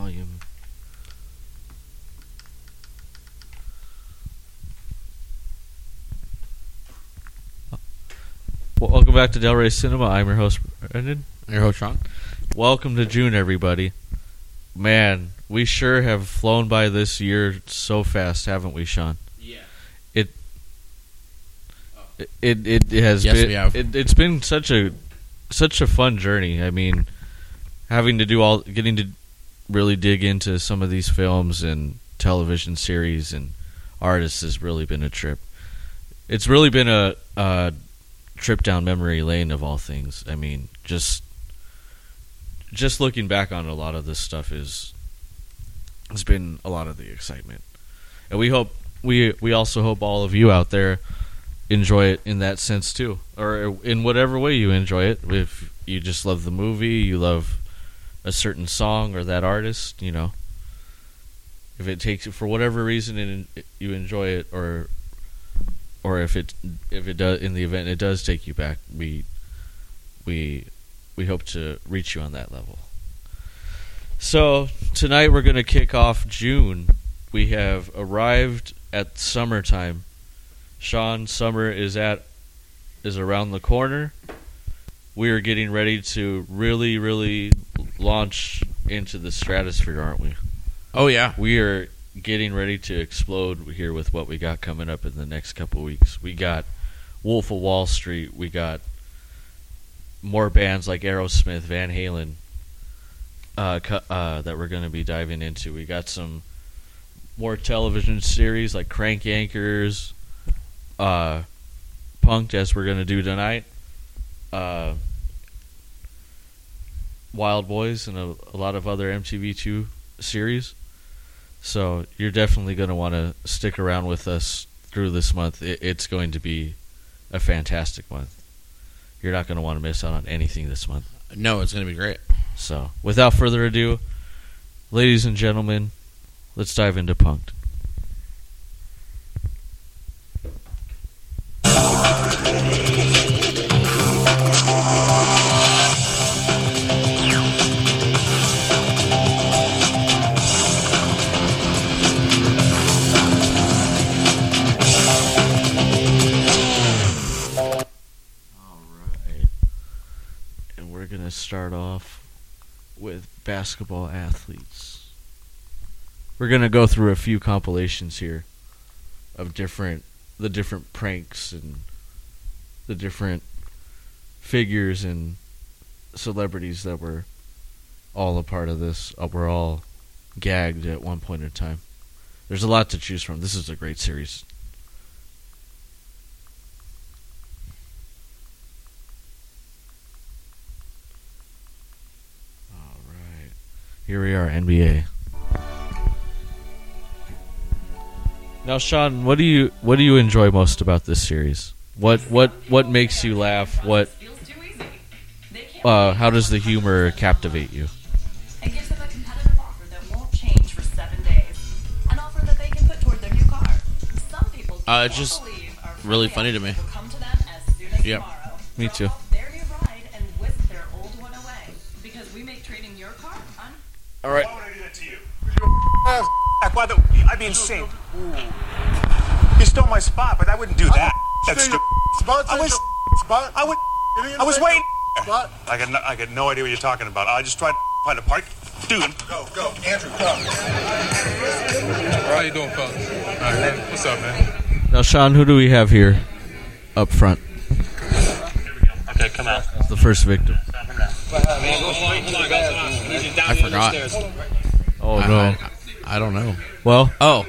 Volume. Well, welcome back to Del Rey Cinema. I'm your host, Brendan. I'm your host, Sean. Welcome to June, everybody. Man, we sure have flown by this year so fast, haven't we, Sean? Yeah. It it it, it has Yes, been we have. It, it's been such a such a fun journey. I mean, having to do all getting to really dig into some of these films and television series and artists has really been a trip. It's really been a, a trip down memory lane of all things. I mean, just just looking back on a lot of this stuff is has been a lot of the excitement, and we hope we we also hope all of you out there enjoy it in that sense too, or in whatever way you enjoy it. If you just love the movie, you love a certain song or that artist, you know. If it takes you for whatever reason and you enjoy it, or or if it if it does in the event it does take you back, we we we hope to reach you on that level. So tonight we're going to kick off June. We have arrived at summertime. Sean, summer is at is around the corner. We are getting ready to really, really launch into the stratosphere, aren't we? Oh yeah, We are getting ready to explode here with what we got coming up in the next couple weeks. We got Wolf of Wall Street. We got more bands like Aerosmith, Van Halen uh, cu- uh, that we're going to be diving into. We got some more television series like Crank Yankers, uh, Punk'd, as we're going to do tonight. Wild Boys and a, a lot of other MTV2 series. So you're definitely going to want to stick around with us through this month. It, it's going to be a fantastic month. You're not going to want to miss out on anything this month. no, it's gonna be great. So, without further ado, ladies and gentlemen, let's dive into Punk'd. To start off with basketball athletes. We're going to go through a few compilations here of different the different pranks and the different figures and celebrities that were all a part of this. Uh, were all gagged at one point in time. There's a lot to choose from. This is a great series. All right. Here we are, NBA. Now, Sean, what do you what do you enjoy most about this series? What what what makes you laugh? What uh, how does the humor captivate you? It gives them a competitive offer that won't change All right. Why would I do that to you? By the, I'd be insane. You stole my spot, but I wouldn't do that. That's stupid. I was, spot. I would, I was waiting. Spot. I got, no, I got no idea what you're talking about. I just tried to find a park, Dude, go, go. Andrew, come. How you doing, fellas? All right, man. What's up, man? Now, Sean, who do we have here up front? Here we go. Okay, come out. As the first victim. I forgot. Oh I- no. I, I don't know. Well, Oh,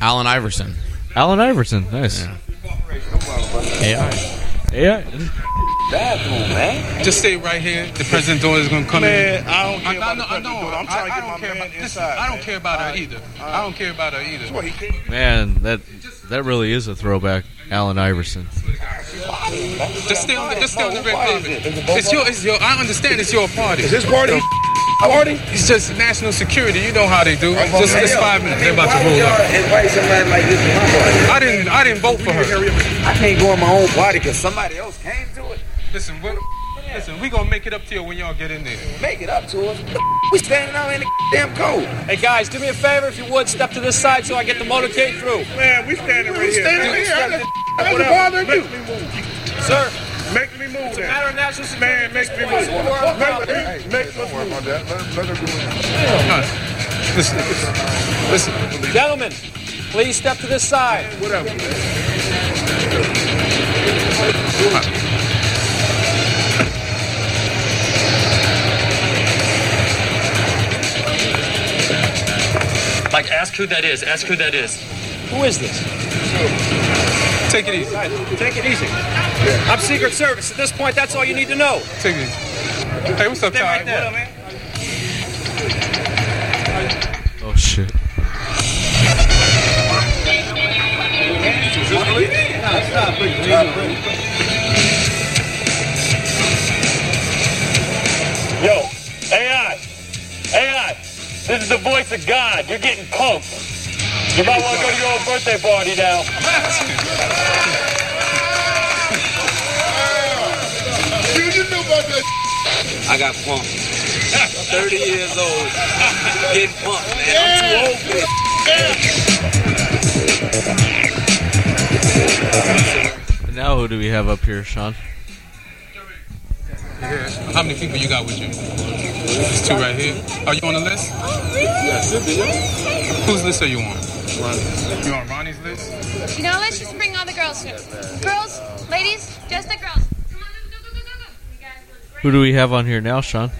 Allen Iverson. Allen Iverson. Nice. AI. Yeah. Man. Just stay right here. The president door is gonna come Man, in. I don't care I, about I, the know, I president know. door. I'm I- trying to I get don't my care man about this. inside, I don't man. care about her either. All I don't care about her either. Well, he can't- Man, that that really is a throwback. Allen Iverson. Just stay on the, just stay on the red carpet. It's your, it's your. I understand it's your party. Is this party? Party? It's just national security. You know how they do. Just, just five minutes. They're about to roll up. invite somebody like this to my party? I didn't. I didn't vote for her. I can't go in my own party because somebody else came to it. Listen, we listen. We gonna make it up to you when y'all get in there. Make it up to us. We standing out in the damn cold. Hey guys, do me a favor if you would step to this side so I get the motorcade through. Man, we standing right here. Standing right here. That's a bother you. Sir, Make me move then. matter of national security. Man, make me move. Make, make, make us move. Let, let her do it. Listen, listen. Gentlemen, please step to this side. Whatever. Like, ask who that is. Ask who that is. Who is this? Take it easy. Take it easy. I'm Secret Service. At this point, that's all you need to know. Take it easy. Hey, what's up, Ty? Oh shit. Yo, AI, AI, this is the voice of God. You're getting punked. You might want to go to your own birthday party now. I got punked. 30 years old. Getting punked, man. I'm too old for this. And now who do we have up here, Sean? How many people you got with you? There's two right here. Are you on the list? Yes. Whose list are you on? You on Ronnie's list? You know, let's just bring all the girls here. Girls, ladies, just the girls. Who do we have on here now, Sean?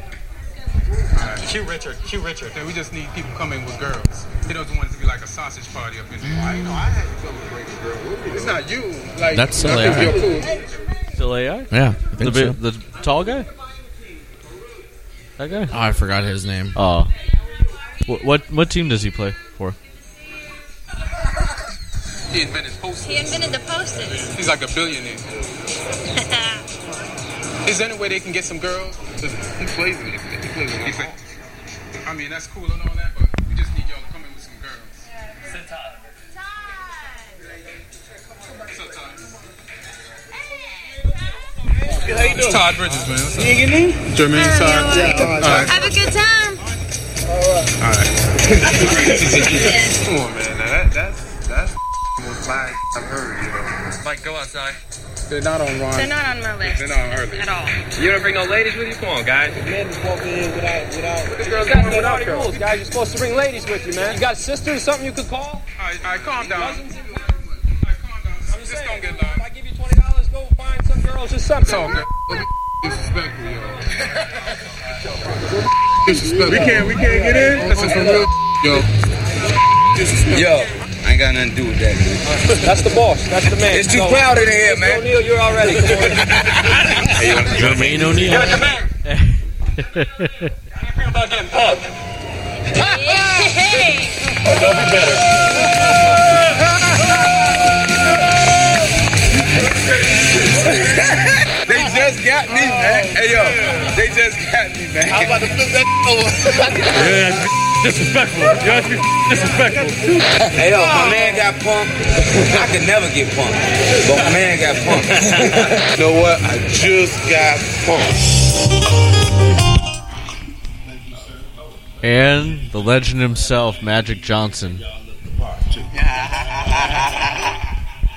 Q Richard. Q Richard. Okay, we just need people coming with girls. He doesn't want it to be like a sausage party up in there. I know. I had to come with great girl. It's not you. Like That's still AI. cool. Still AI? Yeah, I The, think bi- so. the tall guy? That guy? Oh, I forgot his name. Oh. What, what what team does he play for? He invented post. He invented the post-its. He's like a billionaire. Is there any way they can get some girls? He plays in it. He plays in it. I mean, that's cool and all that, but we just need y'all to come in with some girls. Sit tight. What's? How you doing? It's Todd Bridges, man. What's up? You get me? Jermaine Todd. Yeah, all right. Have a good time. All right. Come on, man. Now that, that's that's most fine I've heard. You know. Mike, go outside. They're not on Ron. They're not on my list. They're not on her list. At all. You don't bring no ladies with you? Come on, guys. Men just walking in without, without. The girls That's going without naughty girls. rules, guys. You're supposed to bring ladies with you, man. You got sisters, something you could call? All right, all right, calm down. Cousins? All right, calm down. I'm just Just saying, don't get if. I give you twenty dollars, go find some girls, just something. Talk, man. Disrespectful, yo. Disrespectful. We can't, we can't get in. This is some real yo. Yo, I ain't got nothing to do with that, man. That's the boss. That's the man. It's too crowded in here, man. O'Neal, you're already. Jermaine O'Neal. Come back. Think about getting pumped. Hey! Oh, don't be better. They just got me, man. Hey, yo, they just got me, man. I'm about to flip that over. Disrespectful. You have to be disrespectful. Hey, yo, my man got pumped. I could never get pumped, but my man got pumped. you know what? I just got pumped. And the legend himself, Magic Johnson.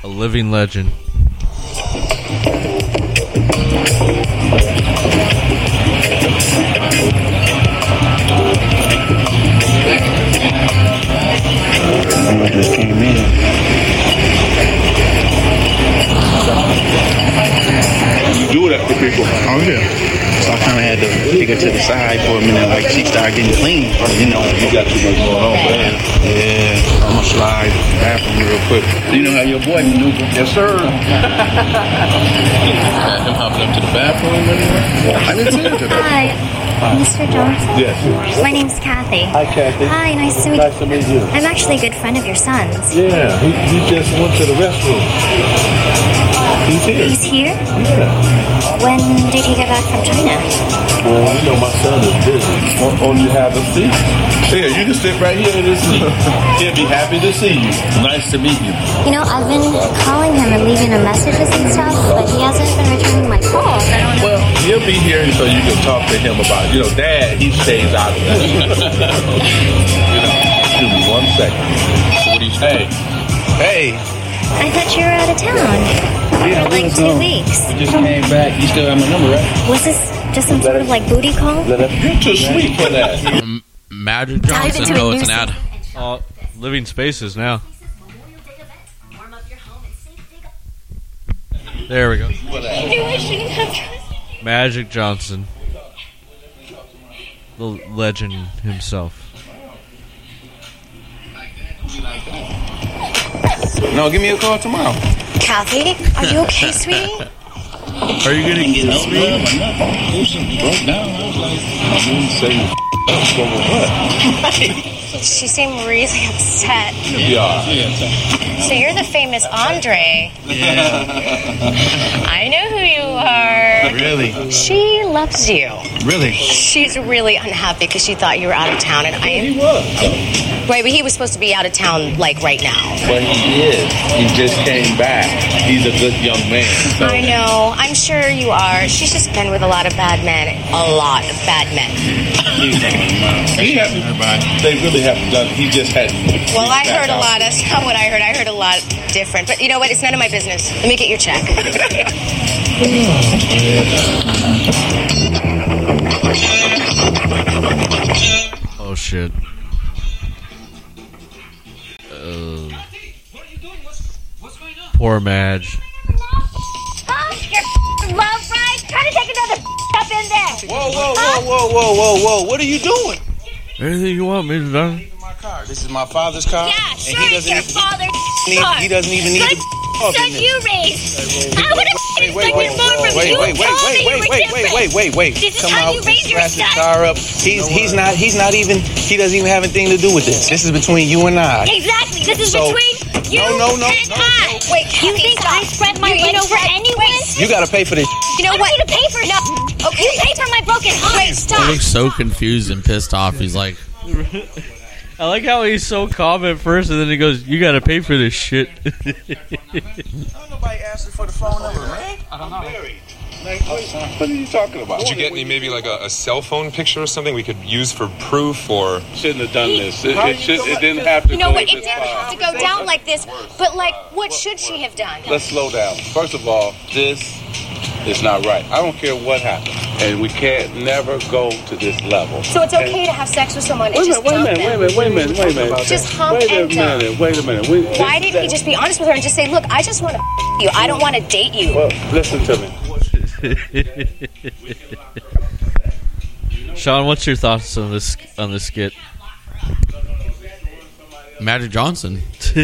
A living legend. and we just came in. You do that for people. Oh yeah. So I kind of had to take her to the side for a minute, like she started getting clean. You know, you got too much going on, man. Yeah, I'm gonna slide bathroom real quick. You know how your boy maneuver? Yes, sir. I'm hopping up to the bathroom anyway? I didn't see him to that. Hi, Mr. Johnson. Yes. My name's Kathy. Hi, Kathy. Hi, nice to meet you. Nice to meet you. I'm actually a good friend of your son's. Yeah, he, he just went to the restroom. He's here. He's here? Yeah. When did he get back from China? Well, you know my son is busy. Won't, won't you have a seat? Here, you can sit right here in this seat. He'll be happy to see you. Nice to meet you. You know, I've been calling him and leaving him messages and stuff, but he hasn't been returning my calls. I don't know. Well, he'll be here so you can talk to him about, you know, Dad, he stays out of that. you know, give me one second. What do you say? Hey. I thought you were out of town. For like two weeks. You just came back. You still have my number, right? What's this just some sort of like booty call? You're too sweet for that. M- Magic Dive Johnson. into No, a it's an ad. Oh, living spaces now. There we go. Maybe I shouldn't have trusted Magic Johnson, the legend himself. No, give me a call tomorrow. Kathy, are you okay, sweetie? Are you gonna kiss me? broke down. I was like, I didn't say up over what? She seemed really upset. Yeah. So you're the famous Andre. Yeah. I know who you are. Really? She loves you. Really? She's really unhappy because she thought you were out of town, and I am. He was. Wait, but he was supposed to be out of town like right now. But he is. He just came back. He's a good young man. So. I know. I'm sure you are. She's just been with a lot of bad men. A lot of bad men. He hasn't, they really haven't done. He just hadn't. Well, I heard back a lot. That's not what I heard. I heard a lot different. But you know what? It's none of my business. Let me get your check. Oh shit. Uh, poor Madge. Your love ride? Try to take another up in there. Whoa, whoa, whoa, whoa, whoa, whoa, whoa! What are you doing? Anything you want, Mr. Johnson? This is my father's car. Yeah, and sure he it's doesn't your even, father's need, car. he doesn't even need Good to off son you raised. I would have Wait, wait, expected wait, from wait, you. wait, wait, wait, wait, wait, wait, wait, wait, wait. This is Come how out, you raise your son. car up. He's he's not he's not even he doesn't even have anything to do with this. This is between you and I. Exactly. This is So- between you No, no, no, and no, I. Wait, you think I spread my You- you legs know for what? anyone? You got to pay for this. You know I what? don't to pay for no. Okay. You pay for my broken heart. Wait, He stop. looks so confused and pissed off. He's like, I like how he's so calm at first, and then he goes, "You gotta pay for this shit." Nobody asked for the phone number, man. I don't know. Like, what, what are you talking about? Did you get any maybe like a, a cell phone picture or something we could use for proof or shouldn't have done this. It, it, should, it didn't have to You know go what? It didn't have to go down like this. But like, what should she have done? Let's slow down. First of all, this is not right. I don't care what happens, and we can't never go to this level. So it's okay to have sex with someone and Wait a just minute, wait a dump minute, them? wait a minute, wait a minute, wait a minute. Just hump wait a and dump. minute, wait a minute. We, Why didn't he just be honest with her and just say, "Look, I just want to you. I don't want to date you." Well, listen to me. Sean, what's your thoughts on this on this skit? Magic Johnson.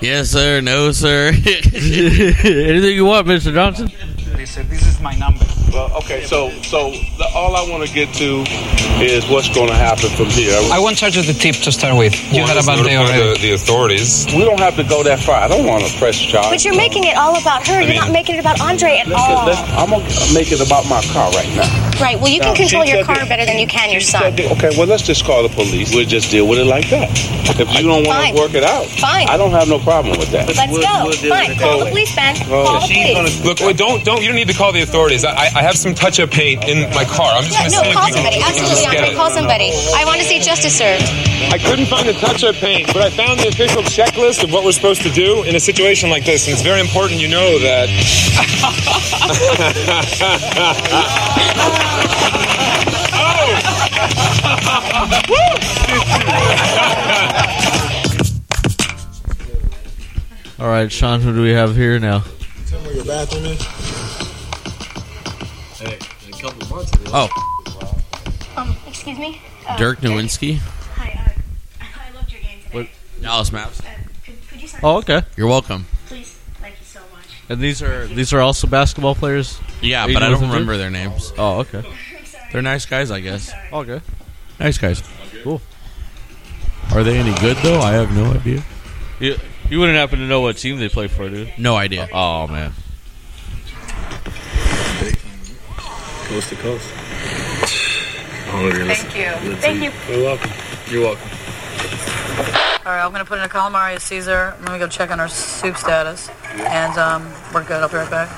yes, sir. No, sir. Anything you want, Mr. Johnson? They said this is my number. Well, okay, so so the, all I want to get to is what's going to happen from here. I won't charge you the tip to start with. You had a bad day already. the, the authorities? We don't have to go that far. I don't want to press charge. But you're making it all about her. You're not making it about Andre at all. Let's- I'm gonna make it about my car right now. Right. Well, you can control your car that- better than you can your son. Okay, well let's just call the police. We'll just deal with it like that. If you don't want to work it out, Fine. I don't have no problem with that. Let's go. Fine. Call the police, Ben. Call the police. Look, wait, don't don't you don't need to call the authorities. I, I have some touch-up paint in my car. I'm just Yeah, gonna no, see if call can, somebody. can Absolutely, Andre. it. Call somebody. I want to see justice served. I couldn't find the touch-up paint, but I found the official checklist of what we're supposed to do in a situation like this, and it's very important you know that. All right, Sean, who do we have here now? Tell me where your bathroom is. Oh, Um, excuse me? Uh, Dirk Nowitzki. Hi, uh, I loved your game today. Dallas Mavs. Could, could you sign Oh, okay. You're welcome. Please, thank you so much. And these are these are also basketball players. Yeah, but I don't remember their names. Oh, okay. They're nice guys, I guess. Okay. Nice guys. Cool. Are they any good though? I have no idea. You you wouldn't happen to know what team they play for, dude? No idea. Oh man. Coast to coast. Hungry. Thank you. Let's Thank eat. you. You're welcome. You're welcome. All right, I'm going to put in a calamari a Caesar. I'm going to go check on our soup status. And um, we're good. I'll be right back.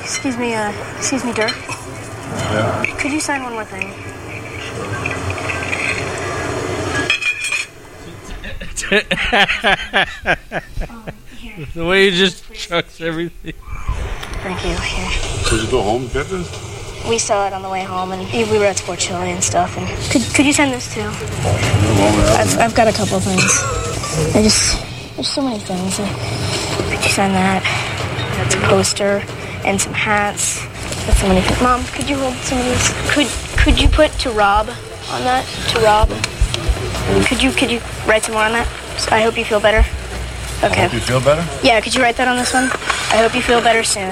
Excuse me, uh, excuse me, Dirk. Yeah. Could you sign one more thing? the way he just chucks everything. Thank you. Here. Did you go home and get this? We saw it on the way home, and we were at Sport Chalet and stuff. And could could you send this too? I've, I've got a couple of things. I just there's so many things. Could you send that? That's a poster and some hats. That's so many things. Mom, could you hold some of these? Could could you put to Rob on that? To Rob. Could you could you write some more on that? So I hope you feel better. Okay. You feel better? Yeah, could you write that on this one? I hope you feel better soon.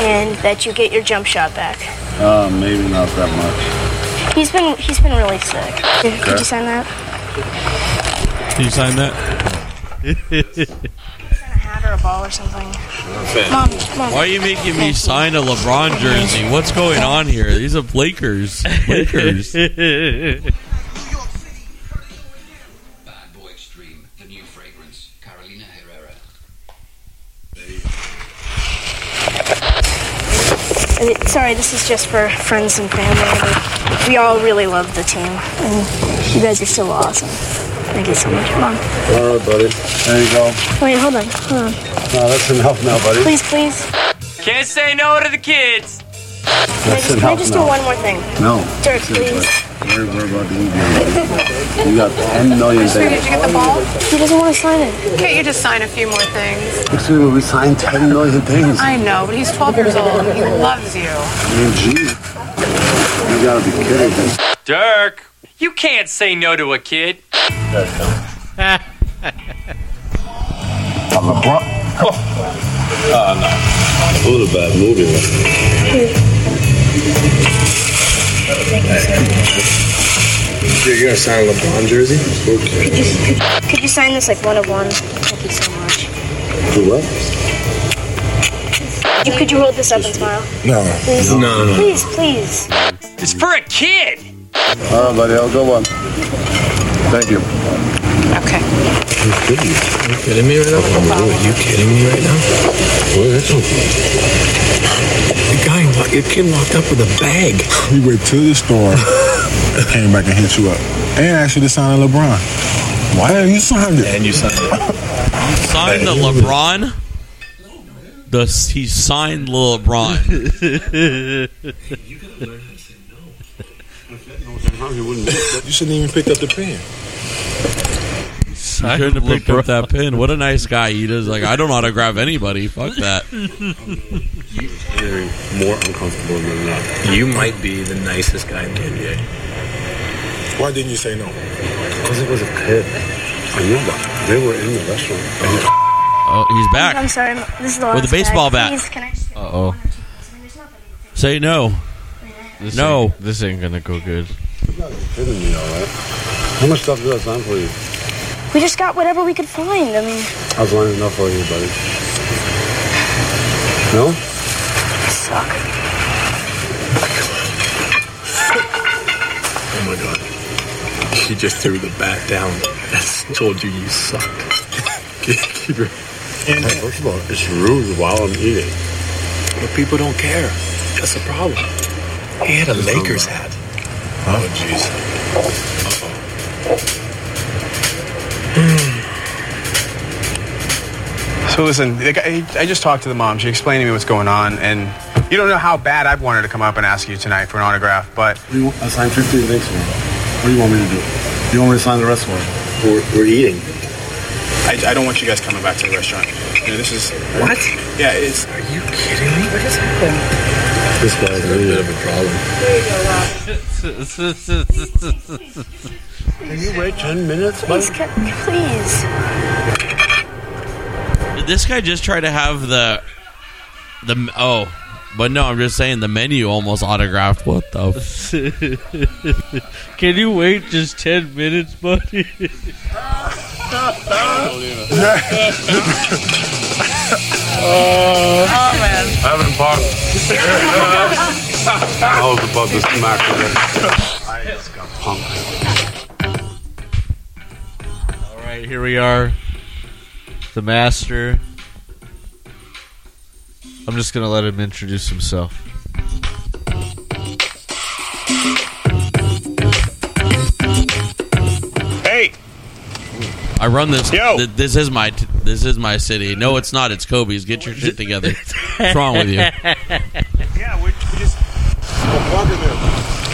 And that you get your jump shot back. Uh, maybe not that much. He's been he's been really sick. Could, could you sign that? Can you sign that? Sign a hat or a ball or something. Mom, mom. Why are you making me sign a LeBron jersey? What's going on here? These are Lakers. Lakers. Uh, Sorry, this is just for friends and family. but We all really love the team, and you guys are so awesome. Thank you so much, Mom. All right, buddy. There you go. Wait, hold on, hold on. No, that's enough now, buddy. Please, please. Can't say no to the kids. Can I That's just, can I just do one more thing? No. Dirk, That's it, please. Buddy. We're, we're about to leave you. You got 10 million Did things. you get the ball? He doesn't want to sign it. Can't you just sign a few more things? Excuse me, we signed 10 million things. I know, but he's 12 years old. And he loves you. I mean, geez. You gotta be kidding me. Dirk, you can't say no to a kid. I'm LeBron. Oh. Uh, no. It was a bad movie. You're gonna sign a LeBron jersey? Could you, could you sign this like one of one? Thank you so much. Do what? You, could you hold this up and smile? No. Please? No, no, no. Please, please. It's for a kid. All right, buddy. I'll go one. Thank you. Okay. You kidding me? You kidding me right now? Oh, Are you kidding me right now? What is The guy, locked- your kid locked up with a bag. We went to the store, came back and hit you up, and asked you to sign a LeBron. Why have you signed it? And you signed it. You signed the LeBron. The he signed the LeBron. You shouldn't even pick up the pen. You shouldn't have picked up that pin. What a nice guy. He does like I don't autograph anybody. Fuck that. You're more uncomfortable than that. You might be the nicest guy in the NBA. Why didn't you say no? Because it was a kid. I know that. They were in the restaurant. Oh, he's back. I'm sorry. This is the With last a baseball bag. bat. Can I Uh oh. Say no. This No. ain't, this ain't gonna go good. You're kidding me, all right? How much stuff did I sign for you? We just got whatever we could find. I mean, I was lining enough for you, buddy. No? suck. Oh my god. She just threw the bat down. I told you you suck. Keep your. And first of all, it's rude while I'm eating. But people don't care. That's the problem. He had a Lakers hat. Oh, jeez. So listen, guy- I just talked to the mom. She explained to me what's going on, and you don't know how bad I've wanted to come up and ask you tonight for an autograph, but I signed 15 things for you. What do you want me to do? You want me to sign the rest for you? We're, we're eating. I, I don't want you guys coming back to the restaurant. You know, this is What? Yeah, it's. Are you kidding me? What just happened? This guy's a bit of a problem. Can you wait ten minutes, Please, can, please. Did this guy just try to have the the oh? But no, I'm just saying the menu almost autographed. What the? F- Can you wait just ten minutes, buddy? oh man. Having fun. I was about to smack him. I just got punked. All right, here we are. The master. I'm just gonna let him introduce himself. Hey, I run this. th- this is my t- this is my city. No, it's not. It's Kobe's. Get your shit together. What's wrong with you? Yeah, we, we just.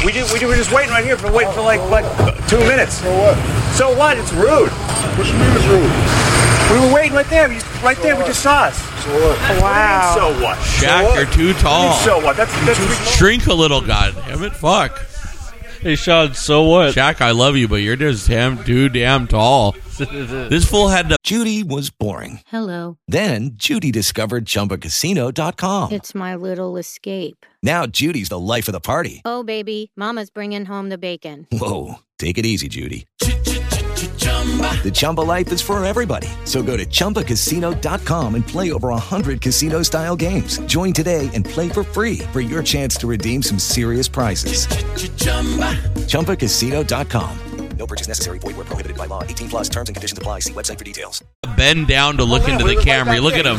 We just we were just waiting right here for waiting for like like two minutes. So what? So what? It's rude. What you mean it's rude? We were waiting right there. We just, right there. We just saw us. So what? Oh, wow. So what? Shaq, you're too tall. So what? That's that's Shrink a little, God damn it! Fuck. Hey, Sean. So what? Shaq, I love you, but you're just damn too damn tall. this fool had to. Judy was boring. Hello. Then Judy discovered ChumbaCasino.com. It's my little escape. Now Judy's the life of the party. Oh, baby, Mama's bringing home the bacon. Whoa, take it easy, Judy. The Chumba life is for everybody. So go to ChumbaCasino.com and play over 100 casino-style games. Join today and play for free for your chance to redeem some serious prizes. ChumbaCasino.com. No purchase necessary. Void where prohibited by law. 18 plus terms and conditions apply. See website for details. bend down to look into the camera. Look at him.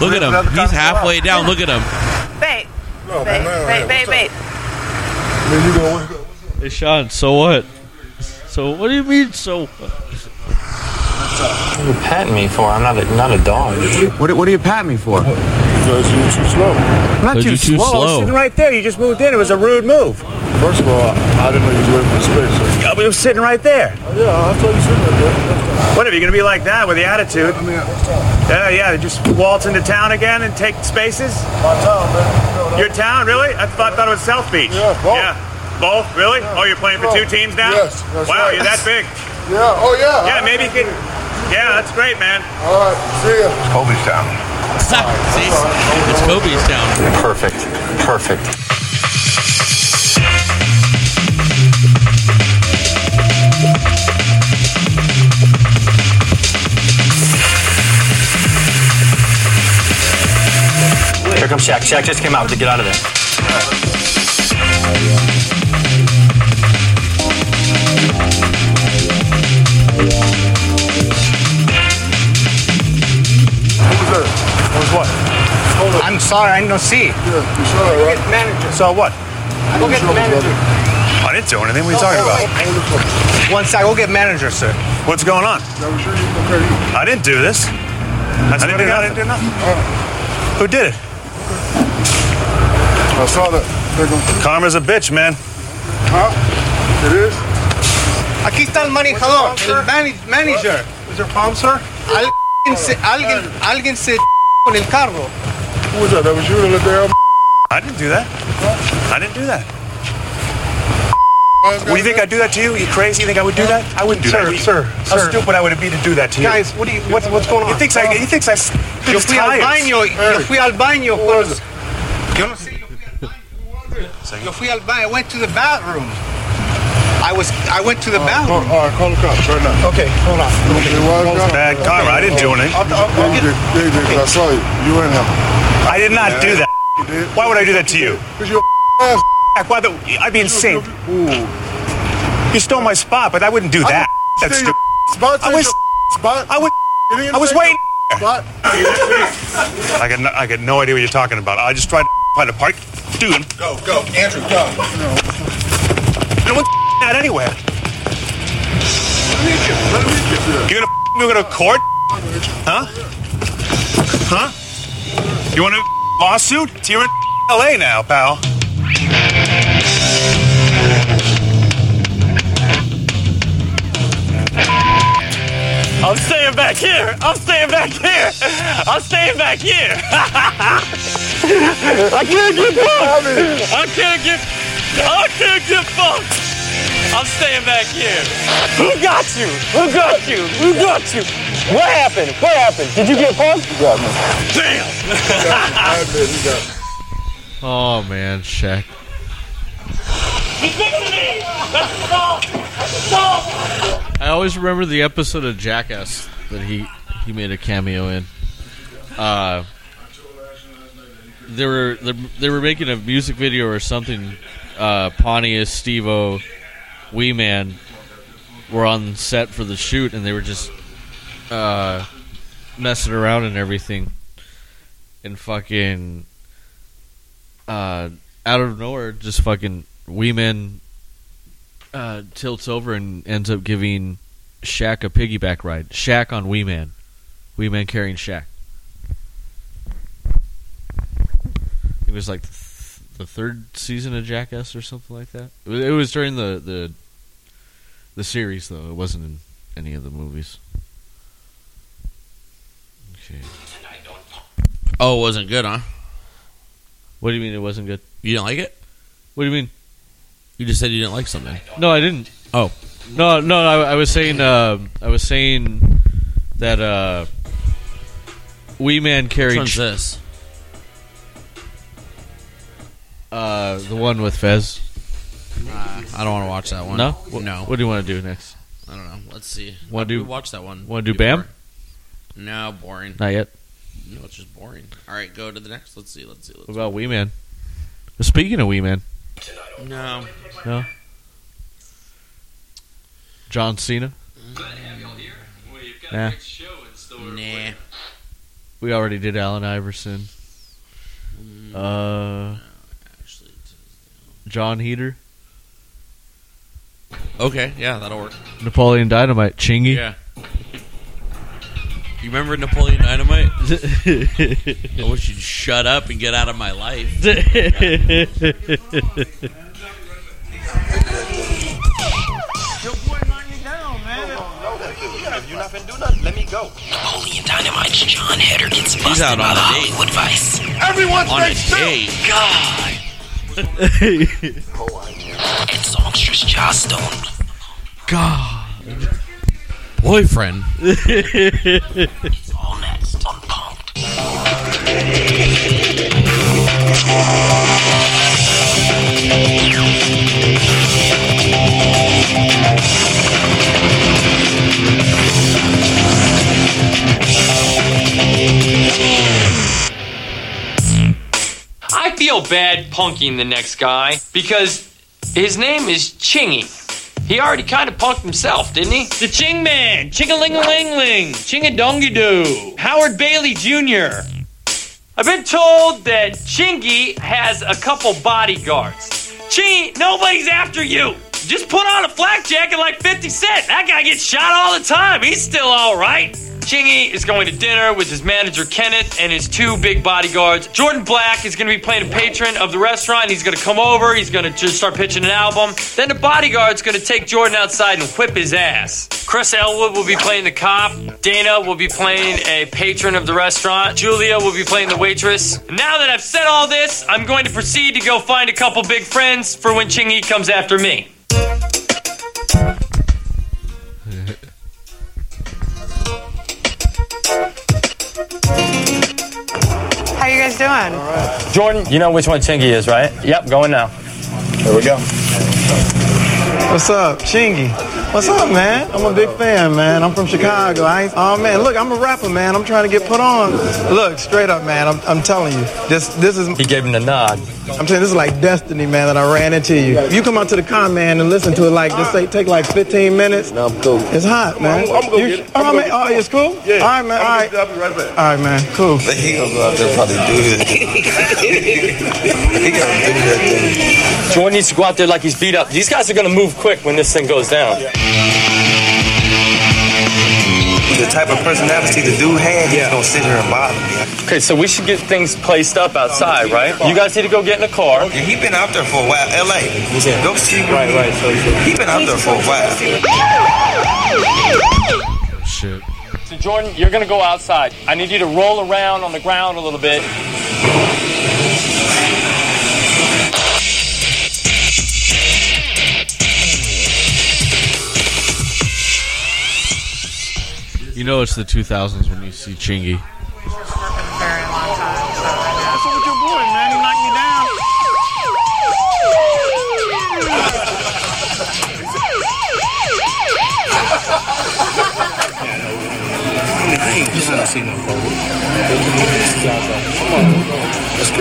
Look at him. He's halfway down. Look at him. Babe. No, babe, man, babe, babe, babe. Then you go. Hey, Sean. So what? So what do you mean? So what? What are you patting me for? I'm not a, not a dog. What, what are you patting me for? Because you're too slow. I'm not too, you're too slow. I was slow. sitting right there. You just moved in. It was a rude move. First of all, I didn't know you were waiting for space. Yeah, we were sitting right there. Oh, yeah, I thought you sitting right there. What, are you going to be like that with the attitude? I mean. Yeah, yeah. Just waltz into town again and take spaces? My town, man. You know. Your town, really? I thought, thought it was South Beach. Yeah, both. Yeah. Both? Really? Oh, you're playing for two oh. teams now? Yes, that's wow, right. you're that big. Yeah, oh yeah. Yeah, maybe you can. Yeah, that's great, man. All right, see ya. Kobe's down. See? It's Kobe's town. Perfect. Perfect. Here comes Shaq. Shaq just came out to get out of there. Sorry, I didn't see. Yeah, you saw that, right? Manager. So what? Go get the manager. I didn't do anything. What are you talking about? Oh, oh, oh, One sec, go get manager, sir. What's going on? That was your okay. I didn't do this. I didn't do, I didn't do nothing. Who did it? I saw that. Karma's a bitch, man. Huh? It is? Aquí está el manejador, el manag- manager. Is there palm, sir? Alguien se, alguien, alguien se con el carro. Who was that? That was you the damn. I didn't do that. I didn't do that. What do you think I'd do that to you? You crazy? You think I would do that? I wouldn't do Sir, that. sir, How sir. stupid I would be to do that to you. Guys, what do you, what's, what's going on? he thinks I. He thinks I. Yo fui al baño, yo fui al baño. cuando- Yo no sé, yo fui al baño. Yo fui al. I went to the bathroom. I was, I went to the All bathroom. All right, call the cops right now. Okay, hold on. Okay, well, It's bad karma. I didn't do anything. I'll, I'll, I'll get it. Yeah, yeah, I saw you. You and him. I did not do that. Why would I do that to you? Because you're ass. Why the? I'd be insane. Ooh. You stole my spot, but I wouldn't do that. That's stupid. Spot, I was. spot. I was. I was waiting. Spot. I got. No, I got no idea what you're talking about. I just tried to find a park. Dude, Go, go. Andrew, go. no one's out anywhere. Let me get you. Let me get you. You're gonna go to court? Huh? Huh? You want a lawsuit? So you're in L.A. now, pal. I'm staying back here. I'm staying back here. I'm staying back here. I can't get punked. I can't get. I can't get punked. I'm staying back here. Who got you? Who got you? Who got you? What happened? What happened? Did you get punked? You got me. Damn. Oh man, Shaq. He's missing me. That's the. That's the. I always remember the episode of Jackass that he he made a cameo in. Uh, they were they were making a music video or something. Uh, Pontius, Steve-O, Wee Man were on set for the shoot, and they were just uh, messing around and everything. And fucking uh, out of nowhere, just fucking Wee Man uh, tilts over and ends up giving Shaq a piggyback ride. Shaq on Wee Man. Wee Man carrying Shaq. It was like the, third season of Jackass or something like that. It was, during the, the the series though. It wasn't in any of the movies. Okay. Oh, it wasn't good, huh? What do you mean it wasn't good? You didn't like it? What do you mean? You just said you didn't like something. No, I didn't. Oh, No, no, I, I was saying, uh, I was saying that uh, Wee Man which carried one's this? Uh, the one with Fez. Uh, I don't want to watch that one. No, what, no. What do you want to do next? I don't know. Let's see. Wanna do- We watch that one? wanna do Bam? before. No, boring. Not yet. No, it's just boring. All right, go to the next. Let's see. Let's see. Let's What about Wee Man? Speaking of Wee Man, No. no. John Cena. Nah, Nah. we already did Allen Iverson. Uh, John Heder, Okay, yeah, that'll work. Napoleon Dynamite, Chingy. Yeah. You remember Napoleon Dynamite? I wish you'd shut up and get out of my life. If you're not gonna do nothing, let me go. Napoleon Dynamite's John Heder gets He's busted out by on the date. Hollywood Vice. Everyone On a still. date. God. And songstress Joss. God. Boyfriend. All next on Punk'd. Bad punking the next guy because his name is Chingy. He already kind of punked himself, didn't he? The Ching Man, Ching-a-ling-a-ling-ling, Ching-a-dongy-doo, Howard Bailey Jr. I've been told that Chingy has a couple bodyguards. Chingy, nobody's after you. Just put on a flak jacket like 50 Cent. That guy gets shot all the time. He's still all right. Chingy is going to dinner with his manager Kenneth and his two big bodyguards. Jordan Black is going to be playing a patron of the restaurant. He's going to come over. He's going to just start pitching an album. Then the bodyguard's going to take Jordan outside and whip his ass. Chris Elwood will be playing the cop. Dana will be playing a patron of the restaurant. Julia will be playing the waitress. Now that I've said all this, I'm going to proceed to go find a couple big friends for when Chingy comes after me. How you guys doing? Jordan, you know which one Chingy is, right? Yep, going now. There we go. What's up, Chingy? What's up, man? I'm a big fan, man. I'm from Chicago. I ain't, oh man, look, I'm a rapper, man. I'm trying to get put on. Look, straight up, man. I'm, I'm telling you, this this is. He gave him the nod. I'm saying this is like destiny, man. That I ran into you. If you come out to the con, man, and listen to it, like just say take like 15 minutes. No, I'm cool. It's hot, man. I'm- I'm gonna You- get it. Oh I'm man, oh, it's cool. Yeah. All right, man. I'm All gonna right. get- I'll be right back. All right, man. Cool. He gonna go out there probably do his. he gonna do that thing. Jordan needs to go out there like he's beat up. These guys are going to move quick when this thing goes down. The type of personality the dude had, he's gonna sit here and bother me. Okay, so we should get things placed up outside, right? You guys need to go get in the car. Yeah, he been out there for a while. L.A. Yeah. Go see. Right, right. So he been out there for a while. Shit. So Jordan, you're gonna go outside. I need you to roll around on the ground a little bit. You know it's the 2000s when you see Chingy. What's up with your boy, man? He knocked me down. You said I seen no photo. Come on, let's go.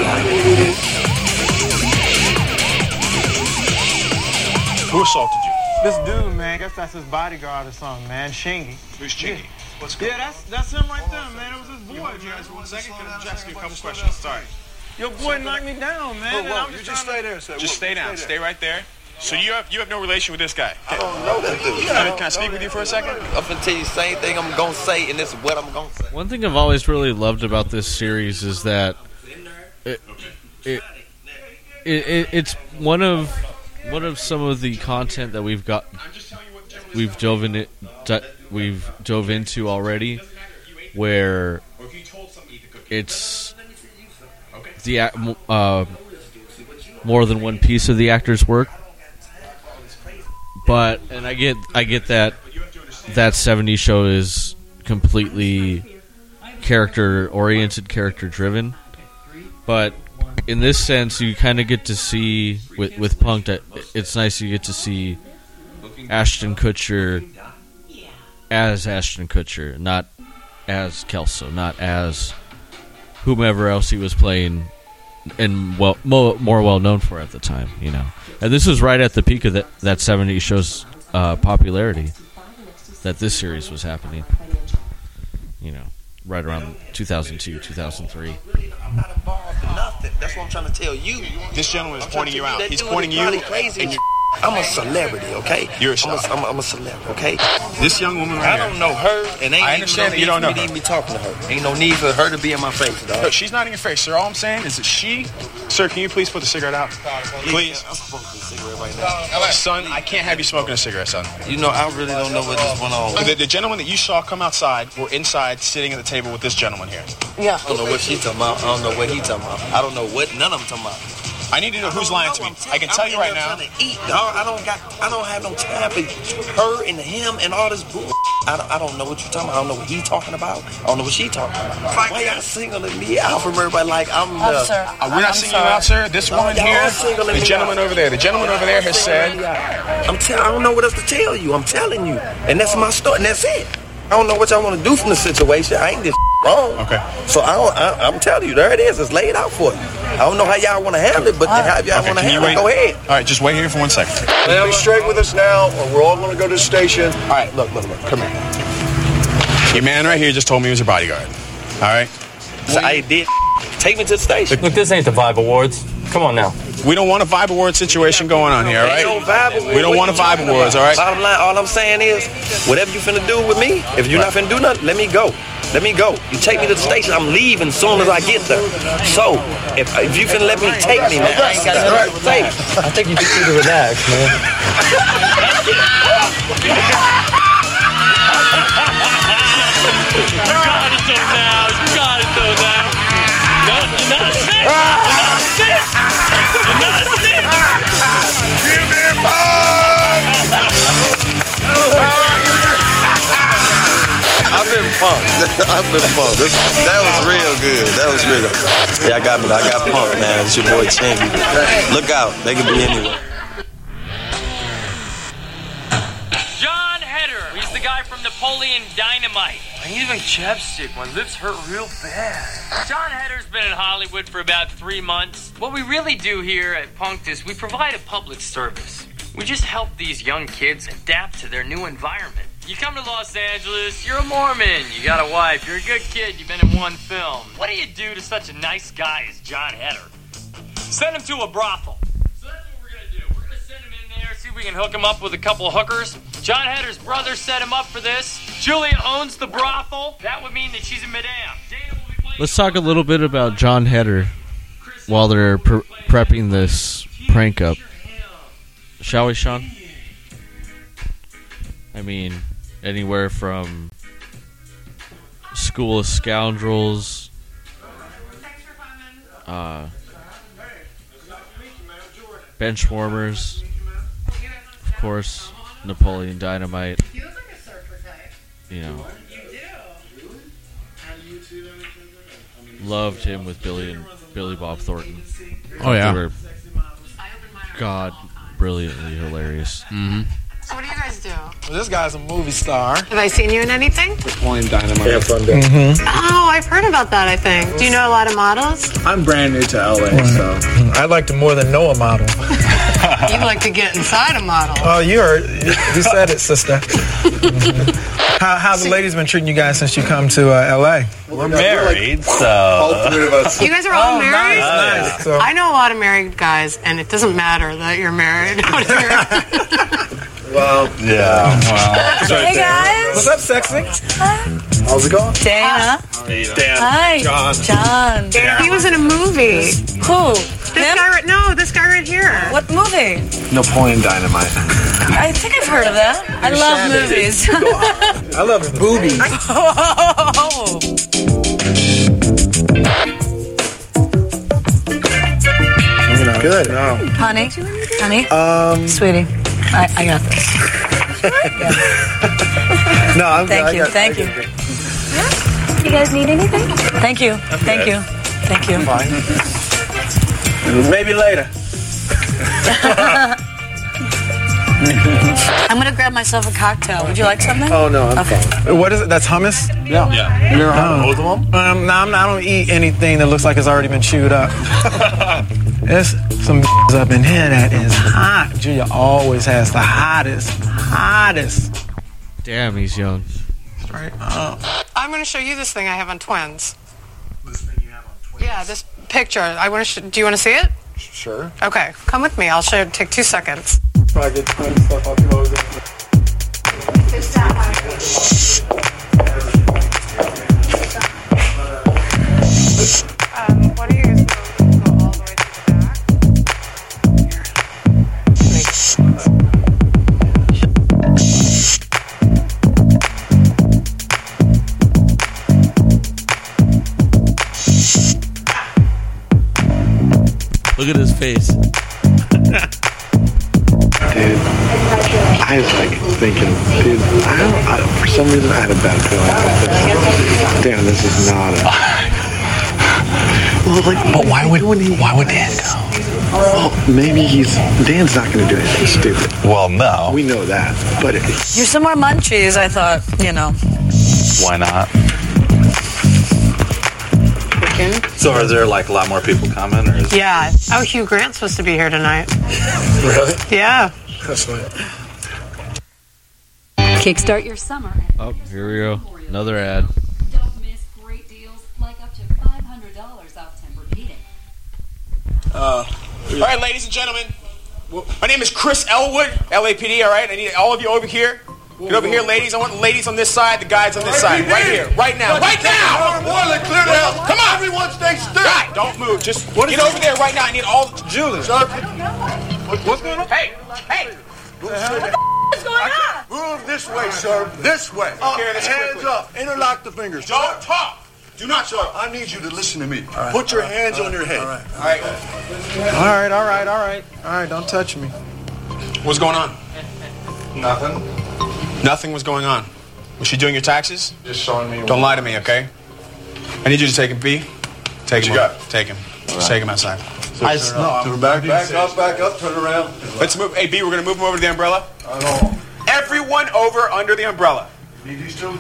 Who assaulted you? This dude, man, I guess that's his bodyguard or something, man. Shingy. Who's Chingy? What's Yeah, that's that's him right there, man. It was his boy, You man. guys, one second. Can I just ask you a couple questions? Sorry. Your boy knocked me down, man. Whoa, whoa, I'm you just just stay to- there. Sir. Just stay down. Stay right there. So you have you have no relation with this guy? I don't know that dude. Can I, can I speak with you for a second? I'm gonna tell you the same thing I'm gonna say, and this is what I'm gonna say. One thing I've always really loved about this series is that it, it, it, it it's one of one of some of the content that we've got we've dove in it di- we've dove into already where it's the uh, more than one piece of the actor's work but and I get I get that that 70s show is completely character oriented, character driven. But in this sense, you kind of get to see with with Punk that it's nice you get to see Ashton Kutcher as Ashton Kutcher, not as Kelso, not as whomever else he was playing and well mo- more well known for at the time, you know. And this was right at the peak of that that 70s show's uh, popularity that this series was happening. You know, right around 2002, 2003. I'm not involved in nothing. That's what I'm trying to tell you. This gentleman is I'm pointing you out. He's pointing you. probably crazy. and you- I'm a celebrity, okay? You're a I'm a, I'm a, I'm a celebrity, okay? This young woman right here. I don't know her, and ain't I understand no you need don't for know me her. be talking to her. Ain't no need for her to be in my face, dog. No, she's not in your face, sir. All I'm saying is that she, sir, can you please put the cigarette out, please? I'm smoking a cigarette right now. Son, I can't have you smoking a cigarette, son. You know, I really don't know what this went on. The, the gentleman that you saw come outside were inside, sitting at the table with this gentleman here. Yeah. I don't know what she talking about. I don't know what he talking about. I don't know what none of them talking about. I need to know who's lying to me. I can tell you right now. Trying to eat, dog. I don't got. I don't have no time for her and him and all this bull. I don't, I don't know what you're talking about. I don't know what he's talking about. I don't know what she's talking about. Why y'all singling me out from everybody like I'm the? Uh, we're not singling you out, sir. This No, woman here, the gentleman out. over there, the gentleman over there has said. I'm tell. I don't know what else to tell you. I'm telling you, and that's my story, and that's it. I don't know what y'all want to do from the situation. I ain't just wrong. Okay. So I don't, I, I'm telling you, there it is. It's laid out for you. I don't know how y'all want to handle it, but how y'all Okay, want to handle it, go ahead. All right, just wait here for one second. Be straight with us now, or we're all going to go to the station. All right, look, look, look. Come here. Your man right here just told me he was your bodyguard. All right. So I did. Take me to the station. Look, this ain't the Vibe Awards. Come on now. We don't want a vibe award situation going on here, all right? No. We don't want a vibe talking awards, all right? Bottom line, all I'm saying is, whatever you finna do with me, if you're not finna do nothing, let me go. Let me go. You take me to the station, I'm leaving as soon as I get there. So, if, if you finna let me take me, man, I ain't got nothing to say. I think you just need to relax, man. You got it though now. You got it though now. You're not snitch. You're not snitch. You're not me I've been punked. I've been punked. That was real good. That was real. Yeah, I got. I got punked, man. It's your boy Chingy. Look out. They can be anywhere. John Heder. He's the guy from Napoleon Dynamite. I need my chapstick. My lips hurt real bad. John Heder's been in Hollywood for about three months. What we really do here at Punk'd is we provide a public service. We just help these young kids adapt to their new environment. You come to Los Angeles, you're a Mormon, you got a wife, you're a good kid, you've been in one film. What do you do to such a nice guy as John Heder? Send him to a brothel. So that's what we're gonna do. We're gonna send him in there, see if we can hook him up with a couple of hookers. John Heder's brother set him up for this. Julia owns the brothel. That would mean that she's a madame. Let's talk a little bit about John Heder while they're pre- prepping this prank up. Shall we, Sean? I mean, anywhere from School of Scoundrels. Uh, Benchwarmers. Of course, Napoleon Dynamite. You know. Loved him with Billy and Billy Bob Thornton. Oh, yeah. They were, God, brilliantly hilarious. Mm-hmm. So what do you guys do? Well, this guy's a movie star. Have I seen you in anything? Napoleon Dynamite. Yeah, fun day. Mm-hmm. Oh, I've heard about that, I think. Do you know a lot of models? I'm brand new to LA, so I'd like to more than know a model. You'd like to get inside a model. Oh, you are. You said it, sister. How, how's the ladies been treating you guys since you come to uh, LA? We're married, so. Both of us. You guys are all Oh, married? nice, nice. So- I know a lot of married guys, and it doesn't matter that you're married. Well, yeah. Well. Hey, guys. What's up, sexy? How's it going? Dana. Dan. Hi. John. John. He was in a movie. Who? This guy right no, this guy right here. What movie? Napoleon Dynamite. I think I've heard of that. I love movies. I love boobies. Good. No. Honey, honey, Um, sweetie, I, I got this. no, I'm Thank I you, got- thank you. got- You guys need anything? Thank you, thank you, thank you. Maybe later. I'm gonna grab myself a cocktail. Would you like something? Oh no. I'm Okay. fine. What is it? That's hummus. Yeah. Yeah. You ever had both of them? Um, no, I'm not, I don't eat anything that looks like it's already been chewed up. There's some up in here that is hot. Julia always has the hottest, hottest. Damn, he's young. Straight up. I'm going to show you this thing I have on twins. This thing you have on twins? Yeah, this picture. I want to. Sh- do you want to see it? Sure. Okay, come with me. I'll show. Take two seconds. Try to get twin stuff up close. Um, what do you Look at his face. Dude, I was like thinking, dude, I don't, I don't, for some reason I had a bad feeling about this. Damn, this is not a. Well, like, but why would why would Dan go? Well, maybe he's Dan's not going to do anything stupid. Well, no. We know that, but Here's some more munchies. I thought, you know. Why not? So, are there like a lot more people coming, or is Yeah. Oh, Hugh Grant's supposed to be here tonight. really? Yeah. That's right. Kickstart your summer. Oh, here we go. Another ad. Don't miss great deals like up to $500 off Tempur-Pedic. Uh, all right, ladies and gentlemen. My name is Chris Elwood, LAPD. All right, I need all of you over here. Get over here, ladies. I want the ladies on this side, the guys on this side, right here, right now, right now. Boiler, clear the house. Come on, Everyone stay still. Guy, don't move. Just get over there right now. I need all. Julie. Sir. What's going on? Hey, hey. What's going on? Move this way, sir. This way. Take care of this hands up. Interlock the fingers. Don't talk. Do not Sir, I need you to listen to me. Put your hands on your head. All right. All right. All right, all right, all right. All right, don't touch me. What's going on? Nothing. Nothing was going on. Was she doing your taxes? Just showing me. Don't lie to me, okay? I need you to take him, B. Take him. you out. Take him. Just take him outside. I no, back, back up, back up, turn around. Let's move. Hey, B, we're gonna move him over to the umbrella. I know. Everyone over under the umbrella. Need these two?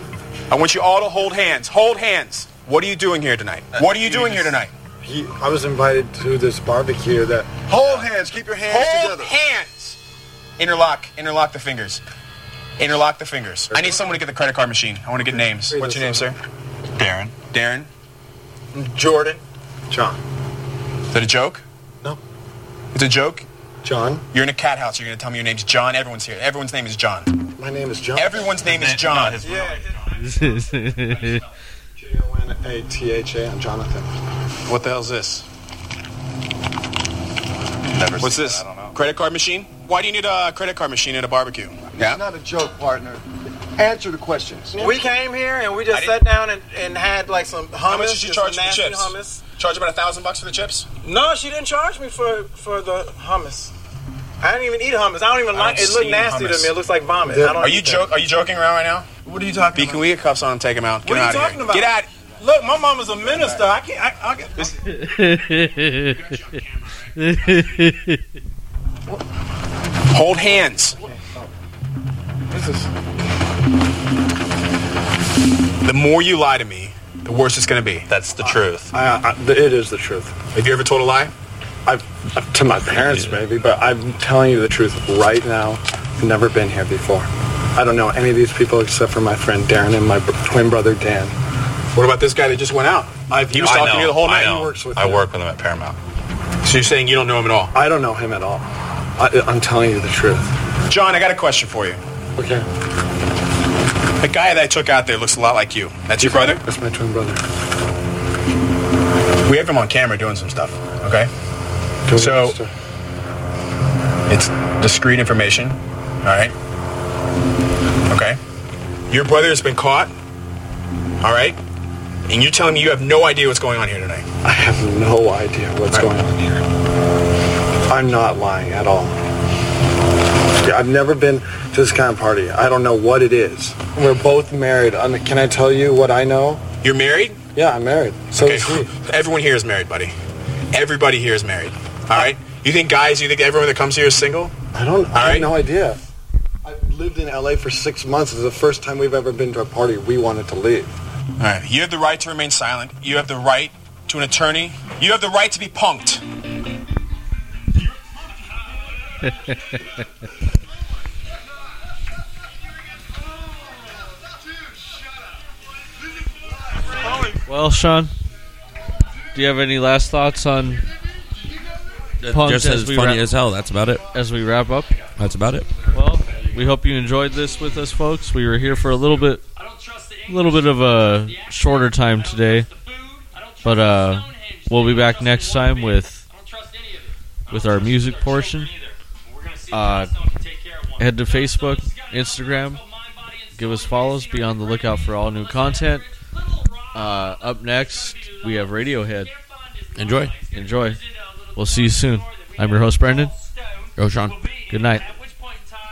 I want you all to hold hands. Hold hands. What are you doing here tonight? What are you doing here tonight? He, I was invited to this barbecue that. Hold hands. Keep your hands Hold together. hands. Interlock. Interlock the fingers. Interlock the fingers. I need someone to get the credit card machine. I want to get names. What's your name, sir? Darren. Darren. Jordan. John. Is that a joke? No. It's a joke? John. You're in a cat house. You're going to tell me your name's John. Everyone's here. Everyone's name is John. My name is John. Everyone's name is John. J O N A T H A. I'm Jonathan. What the hell's this? Never What's seen this? that, I don't know. Credit card machine? Why do you need a credit card machine at a barbecue? Yeah. It's not a joke, partner. Answer the questions. We came here and we just sat down and, and had like some hummus. How much did she just charge for the nasty chips? Hummus. Charge about a thousand bucks for the chips? No, she didn't charge me for for the hummus. I didn't even eat hummus. I don't even I like don't it. Looked see nasty hummus. to me. It looks like vomit. I don't Are you eat that. joke? Are you joking around right now? What are you talking B, can we get cuffs on and take him out? Get What are out you of talking here. about? Get out. Look, my mama's a minister. I can't. I, I Hold hands. Is. The more you lie to me, the worse it's going to be. That's the truth. I, I, it is the truth. Have you ever told a lie? I've, I've- to my parents maybe, but I'm telling you the truth right now. I've never been here before. I don't know any of these people except for my friend Darren and my br- twin brother Dan. What about this guy that just went out? I've, He was I talking to you the whole I night. know. He works with I work with him at Paramount. So you're saying you don't know him at all? I don't know him at all. I, I'm telling you the truth. John, I got a question for you. Okay. The guy that I took out there looks a lot like you. That's your brother? That's my twin brother. We have him on camera doing some stuff, okay? Doing so, stuff. it's discreet information, all right? Okay? Your brother has been caught, all right? And you're telling me you have no idea what's going on here tonight. I have no idea what's going on here. I'm not lying at all. Yeah, I've never been to this kind of party. I don't know what it is. We're both married. Um, Can I tell you what I know? You're married? Yeah, I'm married. So okay. Everyone here is married, buddy. Everybody here is married. All right? You think guys, you think everyone that comes here is single? I don't. I right. have no idea. I've lived in LA for six months. It's the first time we've ever been to a party we wanted to leave. All right. You have the right to remain silent. You have the right to an attorney. You have the right to be punked. Well, Sean, do you have any last thoughts on Punk'd Just as we funny wrap- as hell. That's about it. as we wrap up? That's about it. Well, we hope you enjoyed this with us, folks. We were here for a little bit, a little bit of a shorter time today, but uh, we'll be back next time with with our music portion. Uh, head to Facebook, Instagram, give us follows. Be on the lookout for all new content. Uh, up next, we have Radiohead. Enjoy. Enjoy. We'll see you soon. I'm your host, Brendan. Go, Sean. Good night.